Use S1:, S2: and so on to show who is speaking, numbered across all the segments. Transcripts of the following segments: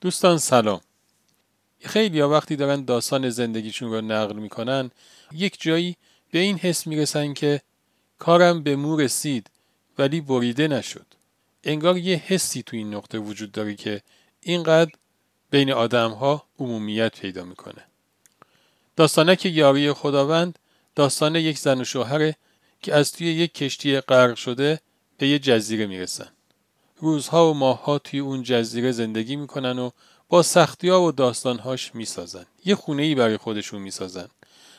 S1: دوستان سلام. خیلی یا وقتی دارن داستان زندگیشون رو نقل می‌کنن یک جایی به این حس می‌رسن که کارم به مو رسید ولی بریده نشد. انگار یه حسی تو این نقطه وجود داره که اینقدر بین آدم ها عمومیت پیدا می‌کنه. داستانک یاری خداوند داستان یک زن و شوهره که از توی یک کشتی غرق شده به یه جزیره می‌رسن. روزها و ماهها توی اون جزیره زندگی می‌کنن و با سختی ها و داستانهاش می‌سازن. یه خونه ای برای خودشون می‌سازن.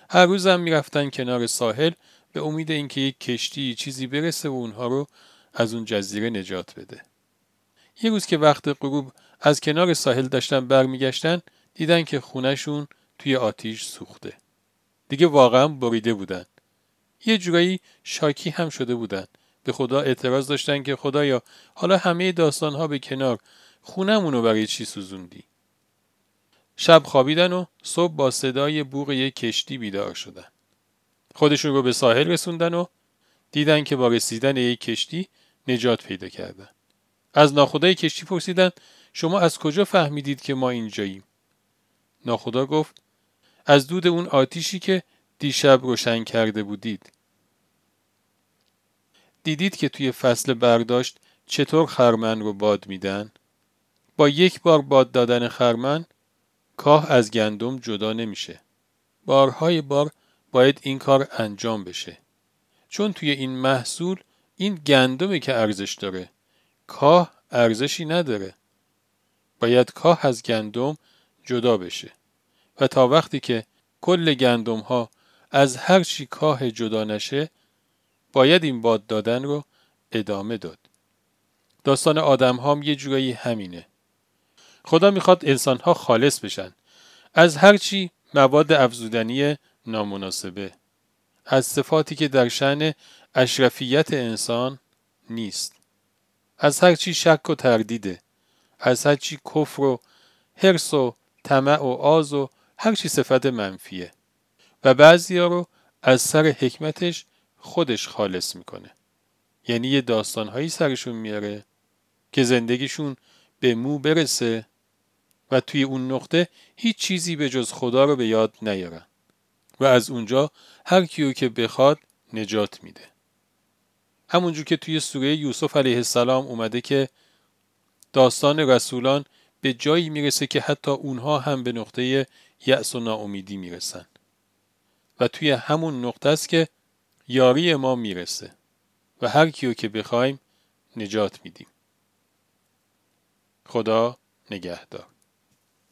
S1: هر روزم می‌رفتن کنار ساحل به امید اینکه یک کشتی چیزی برسه و اونها رو از اون جزیره نجات بده. یه روز که وقت غروب از کنار ساحل داشتن برمیگشتن دیدن که خونهشون توی آتیش سوخته. دیگه واقعا بریده بودن. یه جورایی شاکی هم شده بودن. به خدا اعتراض داشتن که خدایا حالا همه داستانها به کنار خونمون رو برای چی سوزوندی؟ شب خوابیدن و صبح با صدای بوغ یک کشتی بیدار شدن. خودشون رو به ساحل رسوندن و دیدن که با رسیدن یک کشتی نجات پیدا کردن. از ناخدای کشتی پرسیدن شما از کجا فهمیدید که ما اینجاییم؟ ناخدا گفت از دود اون آتیشی که دیشب روشن کرده بودید. دیدید که توی فصل برداشت چطور خرمن رو باد میدن؟ با یک بار باد دادن خرمن کاه از گندم جدا نمیشه. بارهای بار باید این کار انجام بشه. چون توی این محصول این گندمه که ارزش داره. کاه ارزشی نداره. باید کاه از گندم جدا بشه. و تا وقتی که کل گندم ها از هر چی کاه جدا نشه باید این باد دادن رو ادامه داد. داستان آدم هم یه جورایی همینه. خدا می‌خواد انسانها خالص بشن. از هرچی مواد افزودنی نامناسبه. از صفاتی که در شن اشرفیت انسان نیست. از هرچی شک و تردیده. از هرچی کفر و حرس و طمع و آز و هرچی صفت منفیه. و بعضی ها رو از سر حکمتش خودش خالص می‌کنه. یعنی یه داستانهایی سرشون میاره که زندگیشون به مو برسه و توی اون نقطه هیچ چیزی به جز خدا رو به یاد نیارن و از اونجا هر کیو که بخواد نجات میده. همونجور که توی سوره یوسف علیه السلام اومده که داستان رسولان به جایی می‌رسه که حتی اونها هم به نقطه یأس و ناامیدی می‌رسن و توی همون نقطه است که یاری ما می‌رسه و هر کیو که بخوایم نجات میدیم. خدا نگهدار